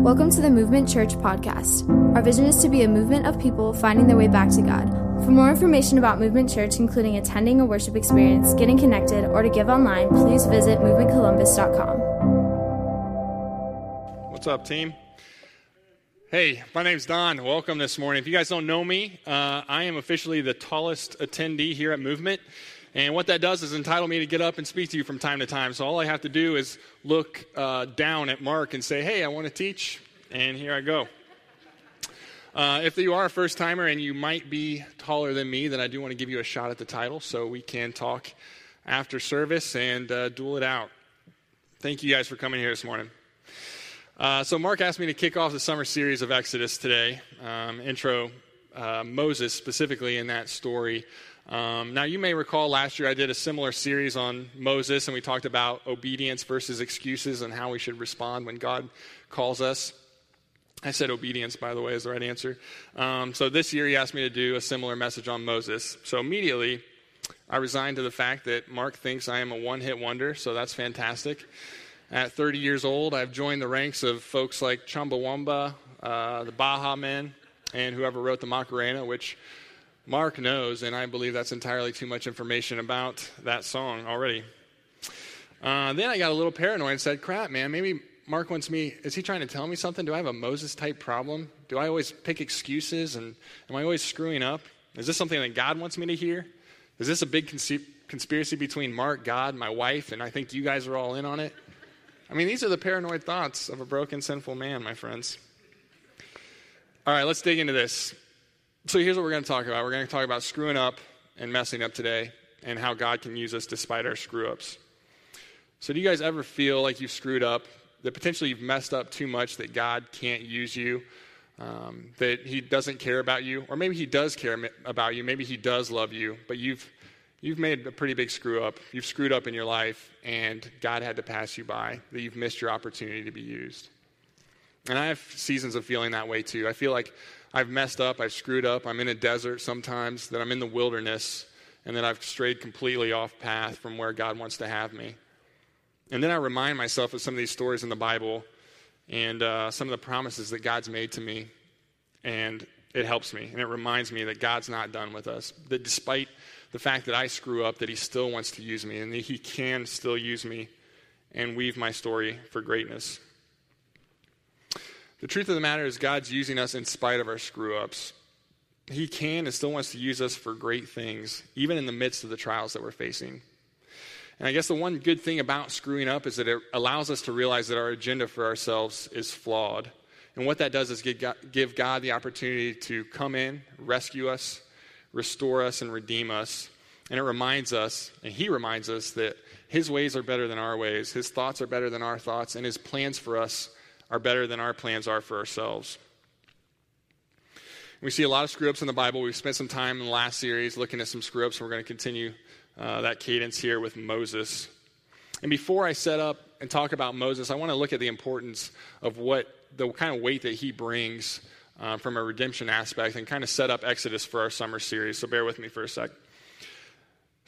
Welcome to the Movement Church podcast. Our vision is to be a movement of people finding their way back to God. For more information about Movement Church, including attending a worship experience, getting connected, or to give online, please visit movementcolumbus.com. What's up, team? Hey, my name's Don. Welcome this morning. If you guys don't know me, uh, I am officially the tallest attendee here at Movement. And what that does is entitle me to get up and speak to you from time to time. So all I have to do is look uh, down at Mark and say, hey, I want to teach. And here I go. Uh, if you are a first timer and you might be taller than me, then I do want to give you a shot at the title so we can talk after service and uh, duel it out. Thank you guys for coming here this morning. Uh, so, Mark asked me to kick off the summer series of Exodus today, um, intro uh, Moses specifically in that story. Um, now, you may recall last year I did a similar series on Moses, and we talked about obedience versus excuses and how we should respond when God calls us. I said obedience, by the way, is the right answer. Um, so this year he asked me to do a similar message on Moses. So immediately I resigned to the fact that Mark thinks I am a one hit wonder, so that's fantastic. At 30 years old, I've joined the ranks of folks like Chumbawamba, uh, the Baha Men, and whoever wrote the Macarena, which Mark knows, and I believe that's entirely too much information about that song already. Uh, then I got a little paranoid and said, crap, man, maybe Mark wants me, is he trying to tell me something? Do I have a Moses type problem? Do I always pick excuses and am I always screwing up? Is this something that God wants me to hear? Is this a big conspiracy between Mark, God, my wife, and I think you guys are all in on it? I mean, these are the paranoid thoughts of a broken, sinful man, my friends. All right, let's dig into this. So here's what we're going to talk about. We're going to talk about screwing up and messing up today and how God can use us despite our screw ups. So, do you guys ever feel like you've screwed up, that potentially you've messed up too much that God can't use you, um, that He doesn't care about you, or maybe He does care about you, maybe He does love you, but you've you've made a pretty big screw up. You've screwed up in your life, and God had to pass you by, that you've missed your opportunity to be used. And I have seasons of feeling that way too. I feel like I've messed up, I've screwed up, I'm in a desert sometimes, that I'm in the wilderness, and that I've strayed completely off path from where God wants to have me. And then I remind myself of some of these stories in the Bible and uh, some of the promises that God's made to me, and it helps me, and it reminds me that God's not done with us. That despite the fact that I screw up, that He still wants to use me, and that He can still use me and weave my story for greatness. The truth of the matter is, God's using us in spite of our screw ups. He can and still wants to use us for great things, even in the midst of the trials that we're facing. And I guess the one good thing about screwing up is that it allows us to realize that our agenda for ourselves is flawed. And what that does is give God the opportunity to come in, rescue us, restore us, and redeem us. And it reminds us, and He reminds us, that His ways are better than our ways, His thoughts are better than our thoughts, and His plans for us are better than our plans are for ourselves. We see a lot of screw ups in the Bible. We've spent some time in the last series looking at some screw ups, and we're going to continue uh, that cadence here with Moses. And before I set up and talk about Moses, I want to look at the importance of what the kind of weight that he brings uh, from a redemption aspect and kind of set up Exodus for our summer series. So bear with me for a sec.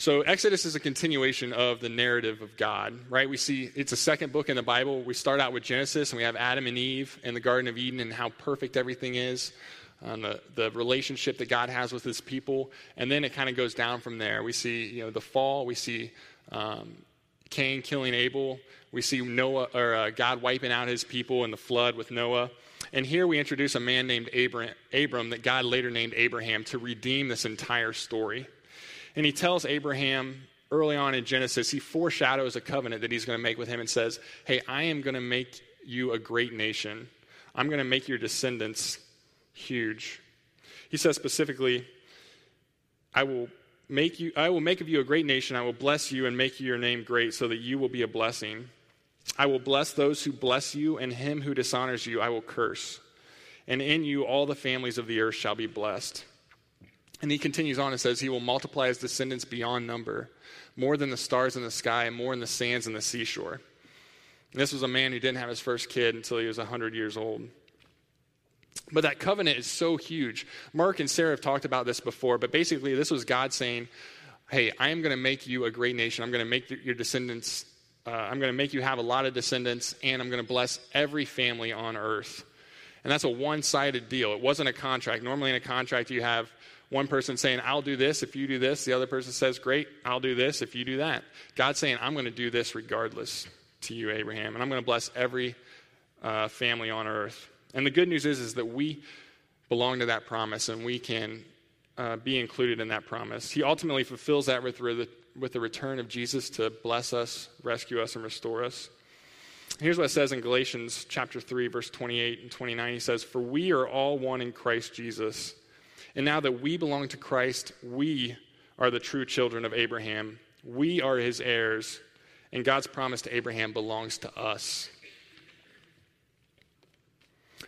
So, Exodus is a continuation of the narrative of God, right? We see it's a second book in the Bible. We start out with Genesis and we have Adam and Eve in the Garden of Eden and how perfect everything is, and the, the relationship that God has with his people. And then it kind of goes down from there. We see, you know, the fall, we see um, Cain killing Abel, we see Noah, or uh, God wiping out his people in the flood with Noah. And here we introduce a man named Abram, Abram that God later named Abraham to redeem this entire story. And he tells Abraham early on in Genesis, he foreshadows a covenant that he's going to make with him and says, Hey, I am going to make you a great nation. I'm going to make your descendants huge. He says specifically, I will make you I will make of you a great nation. I will bless you and make your name great so that you will be a blessing. I will bless those who bless you, and him who dishonors you I will curse. And in you all the families of the earth shall be blessed. And he continues on and says, He will multiply his descendants beyond number, more than the stars in the sky, and more than the sands in the seashore. And this was a man who didn't have his first kid until he was 100 years old. But that covenant is so huge. Mark and Sarah have talked about this before, but basically, this was God saying, Hey, I am going to make you a great nation. I'm going to make your descendants uh, I'm going to make you have a lot of descendants, and I'm going to bless every family on earth. And that's a one sided deal. It wasn't a contract. Normally, in a contract, you have one person saying, I'll do this if you do this. The other person says, Great, I'll do this if you do that. God's saying, I'm going to do this regardless to you, Abraham, and I'm going to bless every uh, family on earth. And the good news is, is that we belong to that promise and we can uh, be included in that promise. He ultimately fulfills that with, re- with the return of Jesus to bless us, rescue us, and restore us. Here's what it says in Galatians chapter 3, verse 28 and 29. He says, For we are all one in Christ Jesus. And now that we belong to Christ, we are the true children of Abraham. We are his heirs, and God's promise to Abraham belongs to us.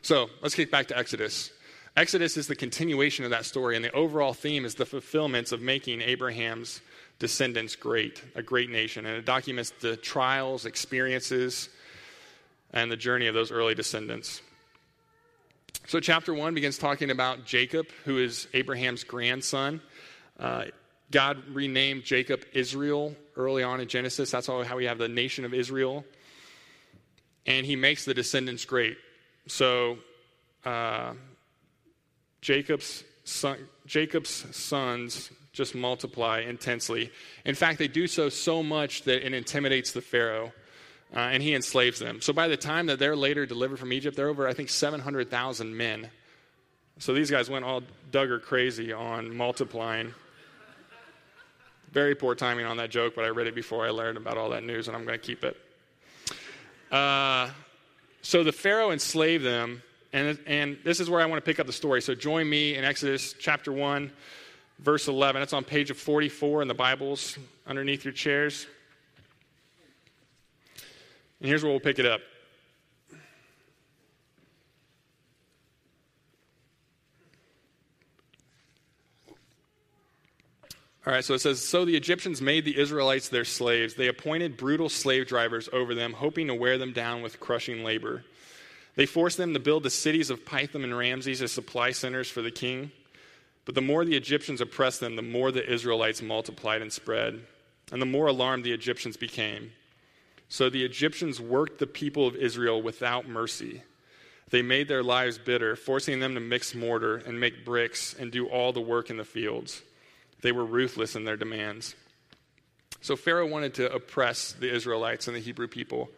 So let's get back to Exodus. Exodus is the continuation of that story, and the overall theme is the fulfillments of making Abraham's descendants great, a great nation. And it documents the trials, experiences, and the journey of those early descendants. So, chapter one begins talking about Jacob, who is Abraham's grandson. Uh, God renamed Jacob Israel early on in Genesis. That's how we have the nation of Israel. And he makes the descendants great. So, uh, Jacob's, son, Jacob's sons just multiply intensely. In fact, they do so so much that it intimidates the Pharaoh. Uh, and he enslaves them. So by the time that they're later delivered from Egypt, they're over, I think, 700,000 men. So these guys went all Duggar crazy on multiplying. Very poor timing on that joke, but I read it before I learned about all that news, and I'm going to keep it. Uh, so the Pharaoh enslaved them, and, and this is where I want to pick up the story. So join me in Exodus chapter 1, verse 11. It's on page of 44 in the Bibles underneath your chairs. And here's where we'll pick it up. All right, so it says So the Egyptians made the Israelites their slaves. They appointed brutal slave drivers over them, hoping to wear them down with crushing labor. They forced them to build the cities of Pithom and Ramses as supply centers for the king. But the more the Egyptians oppressed them, the more the Israelites multiplied and spread, and the more alarmed the Egyptians became. So the Egyptians worked the people of Israel without mercy. They made their lives bitter, forcing them to mix mortar and make bricks and do all the work in the fields. They were ruthless in their demands. So Pharaoh wanted to oppress the Israelites and the Hebrew people.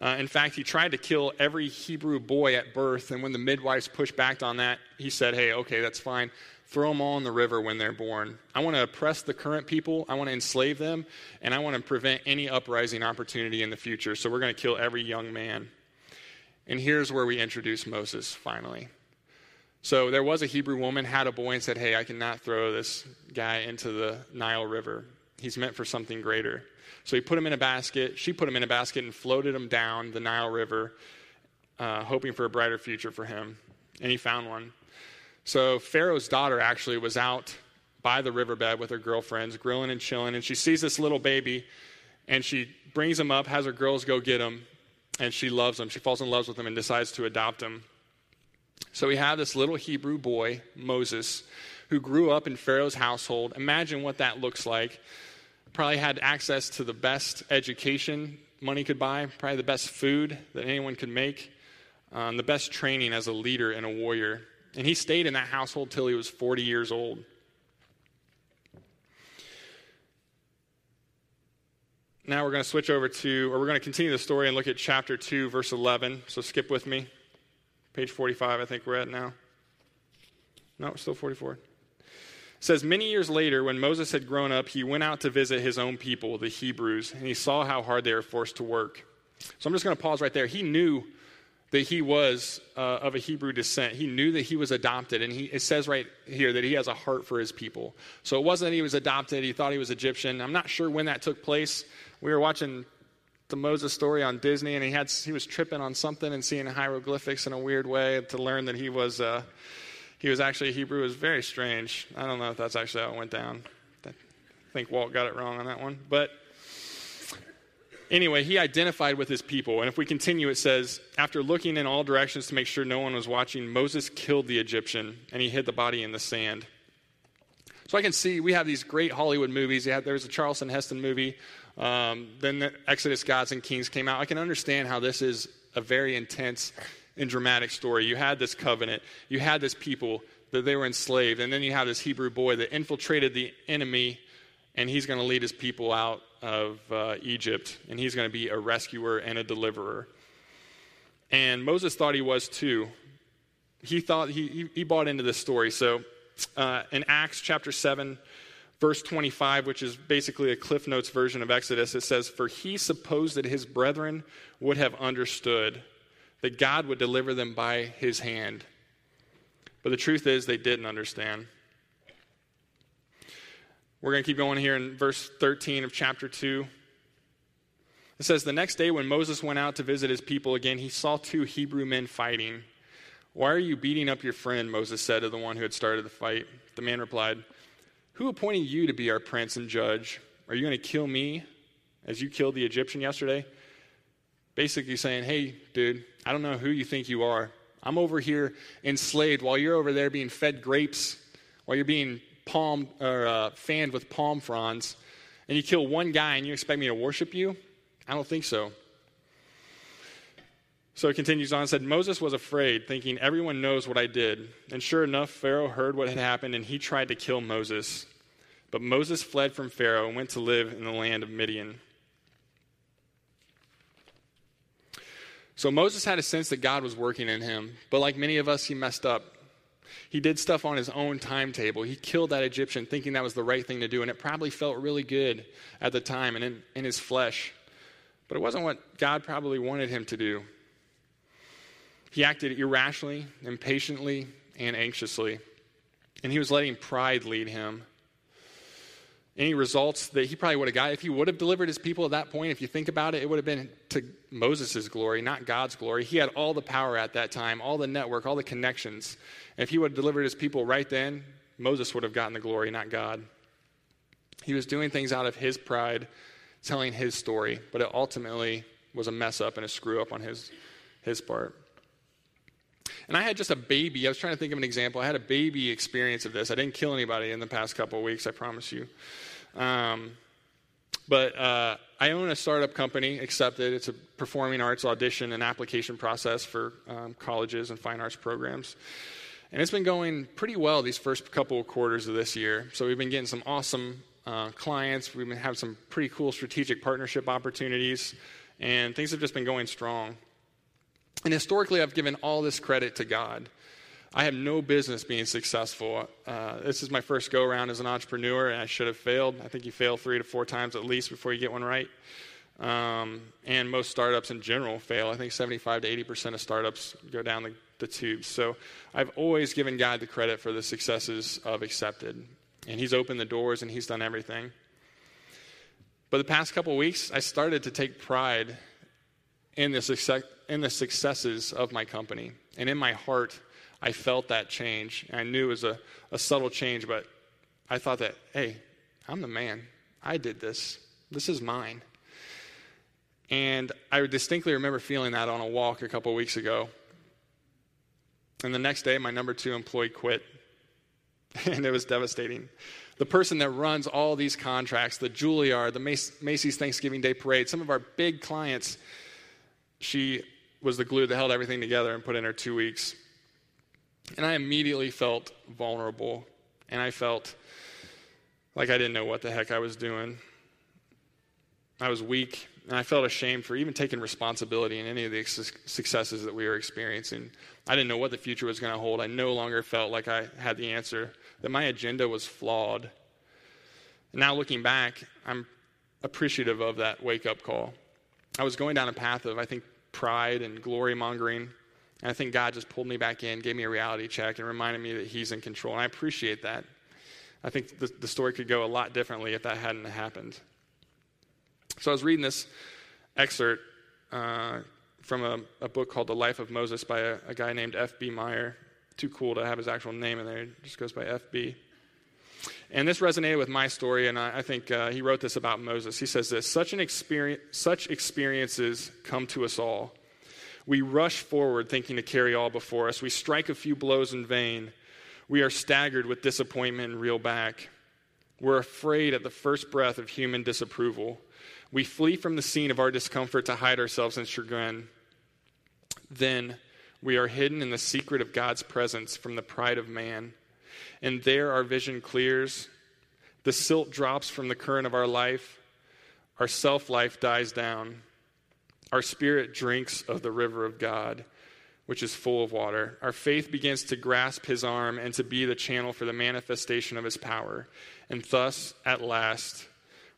Uh, in fact, he tried to kill every Hebrew boy at birth, and when the midwives pushed back on that, he said, Hey, okay, that's fine. Throw them all in the river when they're born. I want to oppress the current people, I want to enslave them, and I want to prevent any uprising opportunity in the future. So we're going to kill every young man. And here's where we introduce Moses finally. So there was a Hebrew woman, had a boy, and said, Hey, I cannot throw this guy into the Nile River. He's meant for something greater. So he put him in a basket. She put him in a basket and floated him down the Nile River, uh, hoping for a brighter future for him. And he found one. So Pharaoh's daughter actually was out by the riverbed with her girlfriends, grilling and chilling, and she sees this little baby, and she brings him up, has her girls go get him, and she loves him. She falls in love with him and decides to adopt him. So we have this little Hebrew boy, Moses, who grew up in Pharaoh's household. Imagine what that looks like. Probably had access to the best education money could buy, probably the best food that anyone could make, um, the best training as a leader and a warrior. And he stayed in that household till he was 40 years old. Now we're going to switch over to, or we're going to continue the story and look at chapter 2, verse 11. So skip with me. Page 45, I think we're at now. No, still 44. It says, Many years later, when Moses had grown up, he went out to visit his own people, the Hebrews, and he saw how hard they were forced to work. So I'm just going to pause right there. He knew that he was uh, of a Hebrew descent. He knew that he was adopted, and he, it says right here that he has a heart for his people. So it wasn't that he was adopted, he thought he was Egyptian. I'm not sure when that took place. We were watching the Moses story on Disney, and he had he was tripping on something and seeing hieroglyphics in a weird way to learn that he was uh, he was actually a Hebrew. It was very strange. I don't know if that's actually how it went down. I think Walt got it wrong on that one, but. Anyway, he identified with his people. And if we continue, it says, after looking in all directions to make sure no one was watching, Moses killed the Egyptian and he hid the body in the sand. So I can see we have these great Hollywood movies. There was a Charlton Heston movie Um, then the Exodus, Gods, and Kings came out. I can understand how this is a very intense and dramatic story. You had this covenant, you had this people that they were enslaved, and then you have this Hebrew boy that infiltrated the enemy, and he's going to lead his people out of uh, Egypt, and he's going to be a rescuer and a deliverer. And Moses thought he was too. He thought he, he, bought into this story. So uh, in Acts chapter 7, verse 25, which is basically a Cliff Notes version of Exodus, it says, For he supposed that his brethren would have understood that God would deliver them by his hand. But the truth is, they didn't understand. We're going to keep going here in verse 13 of chapter 2. It says, The next day, when Moses went out to visit his people again, he saw two Hebrew men fighting. Why are you beating up your friend? Moses said to the one who had started the fight. The man replied, Who appointed you to be our prince and judge? Are you going to kill me as you killed the Egyptian yesterday? Basically saying, Hey, dude, I don't know who you think you are. I'm over here enslaved while you're over there being fed grapes, while you're being palm or uh, fanned with palm fronds, and you kill one guy and you expect me to worship you? I don't think so. So it continues on and said, Moses was afraid, thinking, Everyone knows what I did. And sure enough, Pharaoh heard what had happened and he tried to kill Moses. But Moses fled from Pharaoh and went to live in the land of Midian. So Moses had a sense that God was working in him, but like many of us, he messed up. He did stuff on his own timetable. He killed that Egyptian thinking that was the right thing to do, and it probably felt really good at the time and in, in his flesh. But it wasn't what God probably wanted him to do. He acted irrationally, impatiently, and anxiously. And he was letting pride lead him. Any results that he probably would have got, if he would have delivered his people at that point, if you think about it, it would have been to Moses' glory, not God's glory. He had all the power at that time, all the network, all the connections. And if he would have delivered his people right then, Moses would have gotten the glory, not God. He was doing things out of his pride, telling his story, but it ultimately was a mess up and a screw up on his, his part. And I had just a baby. I was trying to think of an example. I had a baby experience of this. I didn't kill anybody in the past couple of weeks, I promise you. Um, but uh, I own a startup company, Accepted. It's a performing arts audition and application process for um, colleges and fine arts programs. And it's been going pretty well these first couple of quarters of this year. So we've been getting some awesome uh, clients. We've been having some pretty cool strategic partnership opportunities. And things have just been going strong. And historically, I've given all this credit to God. I have no business being successful. Uh, this is my first go around as an entrepreneur, and I should have failed. I think you fail three to four times at least before you get one right. Um, and most startups in general fail. I think 75 to 80% of startups go down the, the tubes. So I've always given God the credit for the successes of Accepted. And He's opened the doors and He's done everything. But the past couple weeks, I started to take pride in the, success, in the successes of my company. And in my heart, I felt that change. I knew it was a, a subtle change, but I thought that, hey, I'm the man. I did this. This is mine. And I distinctly remember feeling that on a walk a couple weeks ago. And the next day, my number two employee quit. and it was devastating. The person that runs all these contracts, the Juilliard, the Macy's Thanksgiving Day Parade, some of our big clients, she was the glue that held everything together and put in her two weeks. And I immediately felt vulnerable, and I felt like I didn't know what the heck I was doing. I was weak, and I felt ashamed for even taking responsibility in any of the successes that we were experiencing. I didn't know what the future was going to hold. I no longer felt like I had the answer, that my agenda was flawed. Now looking back, I'm appreciative of that wake up call. I was going down a path of, I think, pride and glory mongering. And I think God just pulled me back in, gave me a reality check, and reminded me that He's in control. And I appreciate that. I think the, the story could go a lot differently if that hadn't happened. So I was reading this excerpt uh, from a, a, book called The Life of Moses by a, a guy named F.B. Meyer. Too cool to have his actual name in there, it just goes by F.B. And this resonated with my story, and I, I think uh, he wrote this about Moses. He says this such, an experience, such experiences come to us all. We rush forward thinking to carry all before us. We strike a few blows in vain. We are staggered with disappointment and reel back. We're afraid at the first breath of human disapproval. We flee from the scene of our discomfort to hide ourselves in chagrin. Then we are hidden in the secret of God's presence from the pride of man. And there our vision clears. The silt drops from the current of our life. Our self life dies down. Our spirit drinks of the river of God, which is full of water. Our faith begins to grasp his arm and to be the channel for the manifestation of his power. And thus, at last,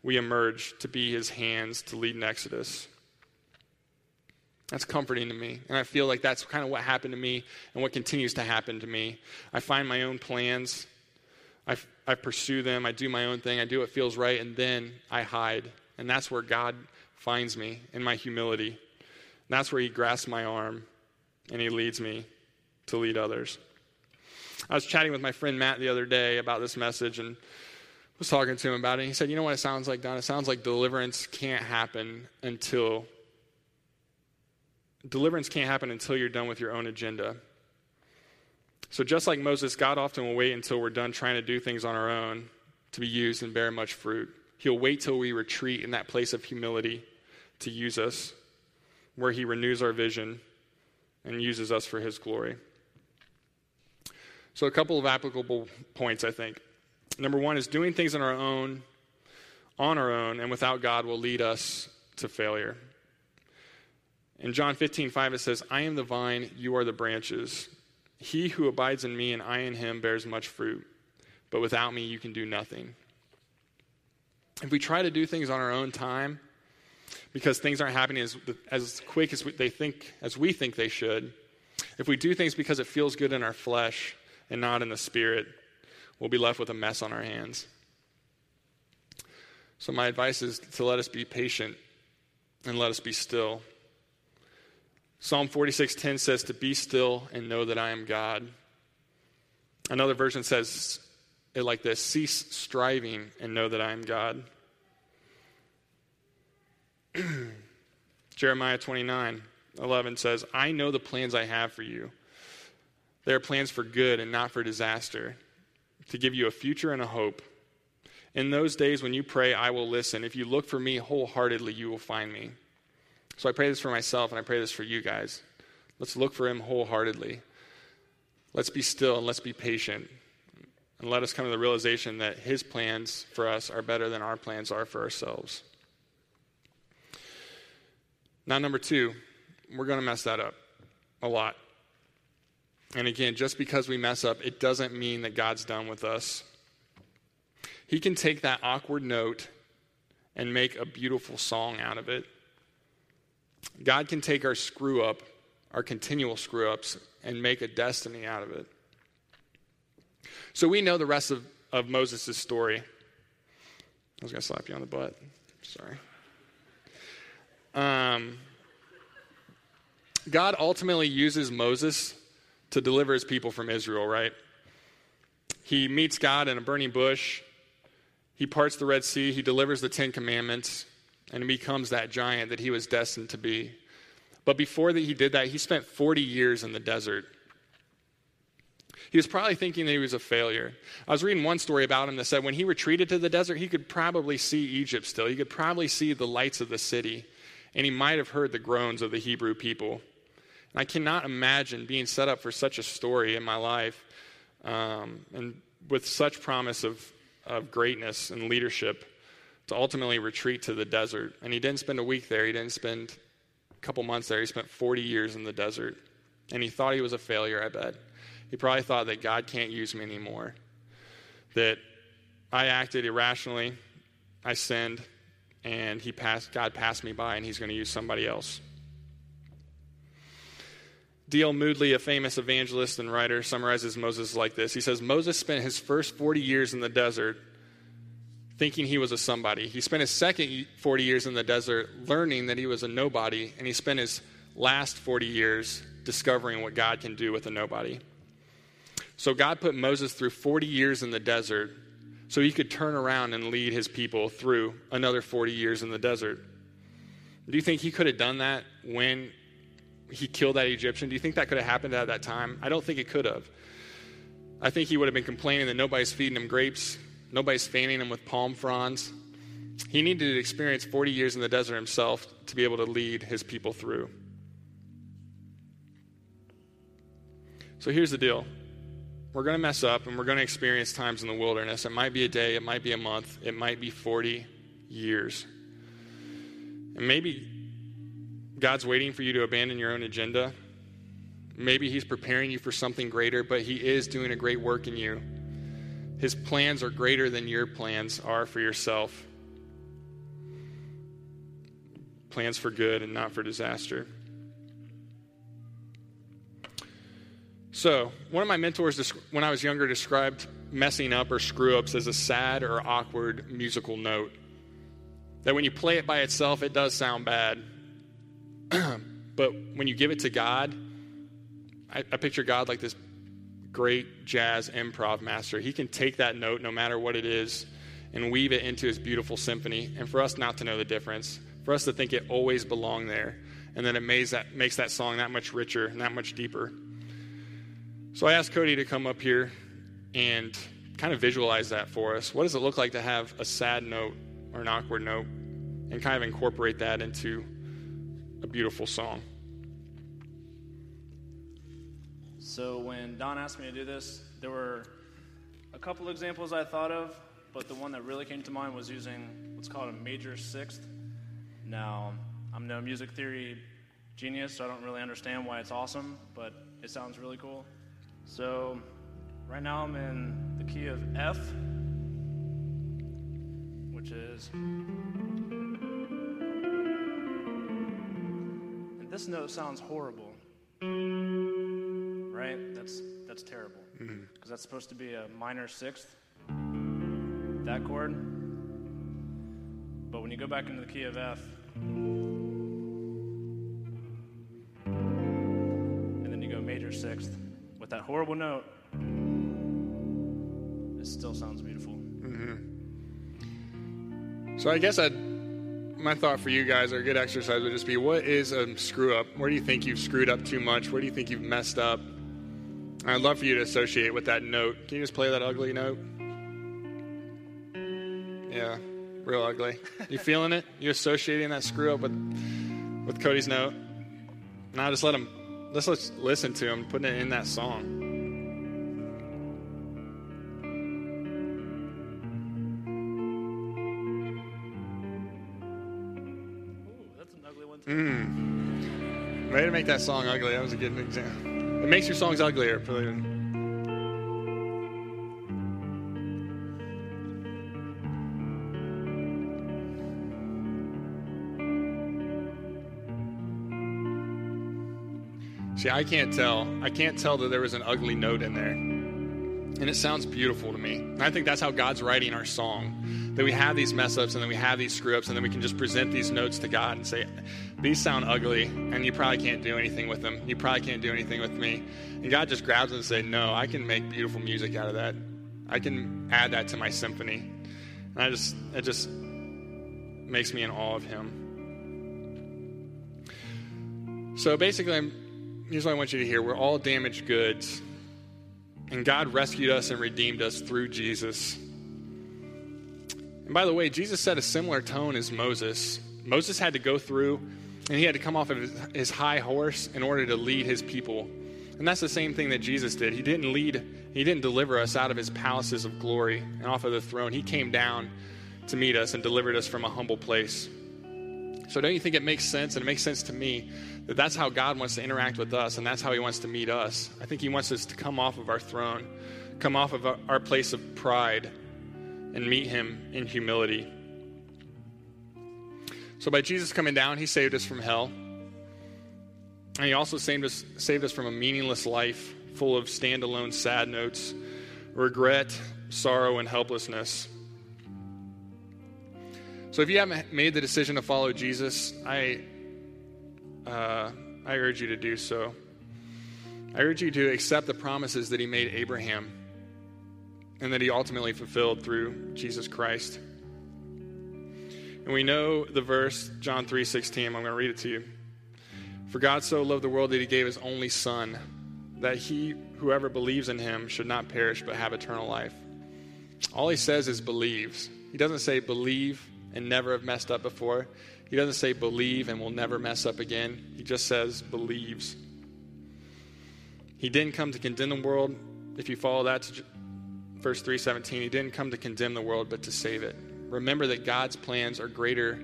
we emerge to be his hands to lead an exodus. That's comforting to me. And I feel like that's kind of what happened to me and what continues to happen to me. I find my own plans, I, I pursue them, I do my own thing, I do what feels right, and then I hide. And that's where God finds me in my humility. And that's where He grasps my arm and He leads me to lead others. I was chatting with my friend Matt the other day about this message and was talking to him about it. And He said, You know what it sounds like, Don? It sounds like deliverance can't happen until deliverance can't happen until you're done with your own agenda. So, just like Moses, God often will wait until we're done trying to do things on our own to be used and bear much fruit. He'll wait till we retreat in that place of humility to use us, where He renews our vision and uses us for His glory. So, a couple of applicable points, I think. Number one is doing things on our own, on our own, and without God will lead us to failure. In John 15, 5, it says, I am the vine, you are the branches. He who abides in me and I in him bears much fruit, but without me you can do nothing. If we try to do things on our own time, because things aren't happening as, as quick as we, they think, as we think they should, if we do things because it feels good in our flesh and not in the spirit, we'll be left with a mess on our hands. So, my advice is to let us be patient and let us be still. Psalm 46:10 says to be still and know that I am God. Another version says it like this, cease striving and know that I am God. Jeremiah 29:11 says, I know the plans I have for you. They are plans for good and not for disaster, to give you a future and a hope. In those days when you pray, I will listen. If you look for me wholeheartedly, you will find me. So I pray this for myself and I pray this for you guys. Let's look for him wholeheartedly. Let's be still and let's be patient. And let us come to the realization that his plans for us are better than our plans are for ourselves. Now, number two, we're going to mess that up a lot. And again, just because we mess up, it doesn't mean that God's done with us. He can take that awkward note and make a beautiful song out of it. God can take our screw up, our continual screw ups, and make a destiny out of it. So we know the rest of, of Moses' story. I was going to slap you on the butt. Sorry. Um, God ultimately uses Moses to deliver his people from Israel, right? He meets God in a burning bush. He parts the Red Sea. He delivers the Ten Commandments and becomes that giant that he was destined to be. But before that he did that, he spent 40 years in the desert. He was probably thinking that he was a failure. I was reading one story about him that said when he retreated to the desert, he could probably see Egypt still. He could probably see the lights of the city, and he might have heard the groans of the Hebrew people. And I cannot imagine being set up for such a story in my life um, and with such promise of, of greatness and leadership to ultimately retreat to the desert. And he didn't spend a week there, he didn't spend a couple months there, he spent 40 years in the desert. And he thought he was a failure, I bet. He probably thought that God can't use me anymore, that I acted irrationally, I sinned, and he passed, God passed me by, and he's going to use somebody else. D.L. Moody, a famous evangelist and writer, summarizes Moses like this. He says, Moses spent his first 40 years in the desert thinking he was a somebody. He spent his second 40 years in the desert learning that he was a nobody, and he spent his last 40 years discovering what God can do with a nobody. So God put Moses through 40 years in the desert so he could turn around and lead his people through another 40 years in the desert. Do you think he could have done that when he killed that Egyptian? Do you think that could have happened at that time? I don't think it could have. I think he would have been complaining that nobody's feeding him grapes Nobody's fanning him with palm fronds. He needed to experience 40 years in the desert himself to be able to lead his people through. So here's the deal we're going to mess up and we're going to experience times in the wilderness. It might be a day, it might be a month, it might be 40 years. And maybe God's waiting for you to abandon your own agenda. Maybe He's preparing you for something greater, but He is doing a great work in you. His plans are greater than your plans are for yourself. Plans for good and not for disaster. So, one of my mentors, when I was younger, described messing up or screw ups as a sad or awkward musical note. That when you play it by itself, it does sound bad. but when you give it to God, I, I picture God like this great jazz improv master. He can take that note, no matter what it is, and weave it into his beautiful symphony. And for us not to know the difference, for us to think it always belonged there, and then it makes that, makes that song that much richer and that much deeper. So I asked Cody to come up here and kind of visualize that for us. What does it look like to have a sad note or an awkward note and kind of incorporate that into a beautiful song? So when Don asked me to do this, there were a couple examples I thought of, but the one that really came to mind was using what's called a major sixth. Now, I'm no music theory genius, so I don't really understand why it's awesome, but it sounds really cool. So, right now I'm in the key of F, which is. And this note sounds horrible. Right? That's that's terrible. Because mm-hmm. that's supposed to be a minor sixth. That chord. But when you go back into the key of F, and then you go major sixth, with that horrible note, it still sounds beautiful. Mm-hmm. So I guess I'd, my thought for you guys, or a good exercise would just be what is a screw up? Where do you think you've screwed up too much? Where do you think you've messed up? I'd love for you to associate with that note. Can you just play that ugly note? Yeah, real ugly. You feeling it? You associating that screw up with with Cody's note? Now just let him let's, let's listen to him putting it in that song. Ooh, that's an ugly one. Too. Mm. Way to make that song ugly. That was a good example. It makes your songs uglier. See, I can't tell. I can't tell that there was an ugly note in there. And it sounds beautiful to me. I think that's how God's writing our song. That we have these mess ups and then we have these screw ups and then we can just present these notes to God and say, These sound ugly and you probably can't do anything with them. You probably can't do anything with me. And God just grabs them and say, No, I can make beautiful music out of that. I can add that to my symphony. And I just it just makes me in awe of him. So basically I'm here's what I want you to hear we're all damaged goods, and God rescued us and redeemed us through Jesus. And by the way, Jesus set a similar tone as Moses. Moses had to go through, and he had to come off of his high horse in order to lead his people. And that's the same thing that Jesus did. He didn't lead, he didn't deliver us out of his palaces of glory and off of the throne. He came down to meet us and delivered us from a humble place. So, don't you think it makes sense? And it makes sense to me that that's how God wants to interact with us, and that's how He wants to meet us. I think He wants us to come off of our throne, come off of our place of pride, and meet Him in humility. So, by Jesus coming down, He saved us from hell. And He also saved us, saved us from a meaningless life full of standalone sad notes, regret, sorrow, and helplessness. So if you haven't made the decision to follow Jesus, I, uh, I urge you to do so. I urge you to accept the promises that he made Abraham and that he ultimately fulfilled through Jesus Christ. And we know the verse, John 3 16. I'm going to read it to you. For God so loved the world that he gave his only Son, that he, whoever believes in him, should not perish but have eternal life. All he says is believes. He doesn't say believe and never have messed up before. He doesn't say believe and will never mess up again. He just says believes. He didn't come to condemn the world. If you follow that to verse 317, he didn't come to condemn the world, but to save it. Remember that God's plans are greater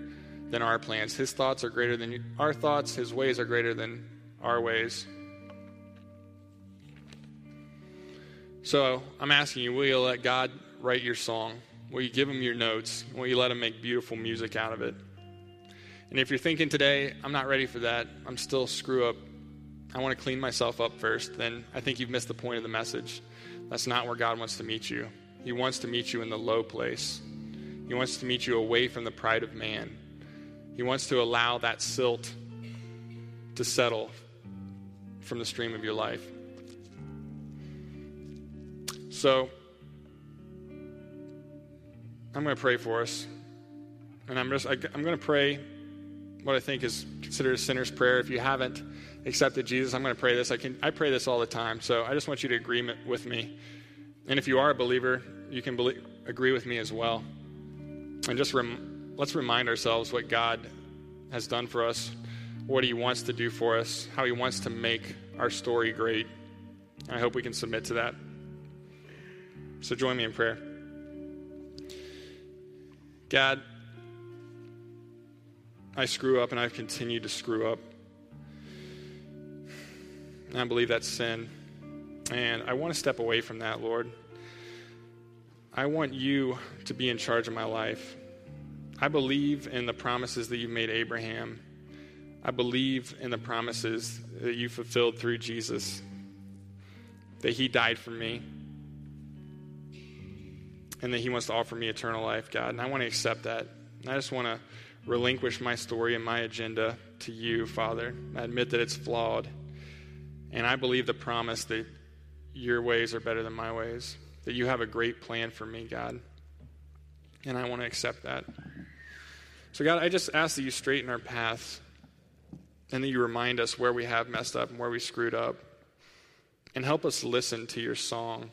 than our plans. His thoughts are greater than our thoughts. His ways are greater than our ways. So I'm asking you, will you let God write your song? Will you give him your notes? Will you let him make beautiful music out of it? And if you're thinking today, I'm not ready for that, I'm still screw up, I want to clean myself up first, then I think you've missed the point of the message. That's not where God wants to meet you. He wants to meet you in the low place. He wants to meet you away from the pride of man. He wants to allow that silt to settle from the stream of your life. So, I'm going to pray for us. And I'm just, I, am going to pray what I think is considered a sinner's prayer. If you haven't accepted Jesus, I'm going to pray this. I, can, I pray this all the time. So I just want you to agree with me. And if you are a believer, you can believe, agree with me as well. And just rem, let's remind ourselves what God has done for us, what He wants to do for us, how He wants to make our story great. I hope we can submit to that. So join me in prayer. God, I screw up and I've continued to screw up. And I believe that's sin. And I want to step away from that, Lord. I want you to be in charge of my life. I believe in the promises that you've made Abraham. I believe in the promises that you fulfilled through Jesus, that he died for me, and that he wants to offer me eternal life, God. And I want to accept that. And I just want to relinquish my story and my agenda to you, Father. I admit that it's flawed. And I believe the promise that your ways are better than my ways, that you have a great plan for me, God. And I want to accept that. So, God, I just ask that you straighten our paths and that you remind us where we have messed up and where we screwed up. And help us listen to your song.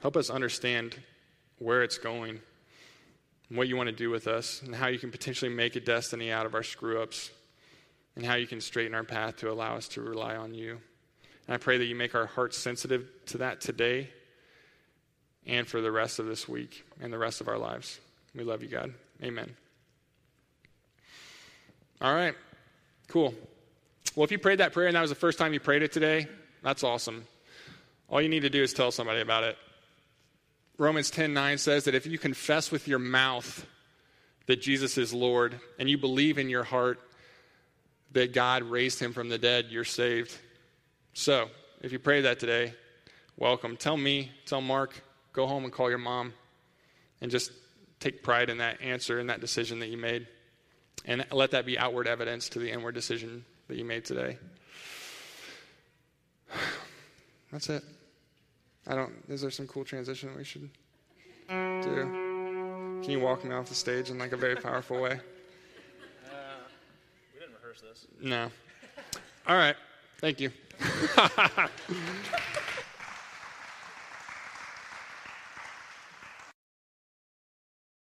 Help us understand where it's going what you want to do with us, and how you can potentially make a destiny out of our screw ups, and how you can straighten our path to allow us to rely on you. And I pray that you make our hearts sensitive to that today and for the rest of this week and the rest of our lives. We love you, God. Amen. All right, cool. Well, if you prayed that prayer and that was the first time you prayed it today, that's awesome. All you need to do is tell somebody about it. Romans 10 9 says that if you confess with your mouth that Jesus is Lord and you believe in your heart that God raised him from the dead, you're saved. So, if you pray that today, welcome. Tell me, tell Mark, go home and call your mom and just take pride in that answer and that decision that you made. And let that be outward evidence to the inward decision that you made today. That's it. I don't. Is there some cool transition we should do? Can you walk me off the stage in like a very powerful way? Uh, we didn't rehearse this. No. All right. Thank you.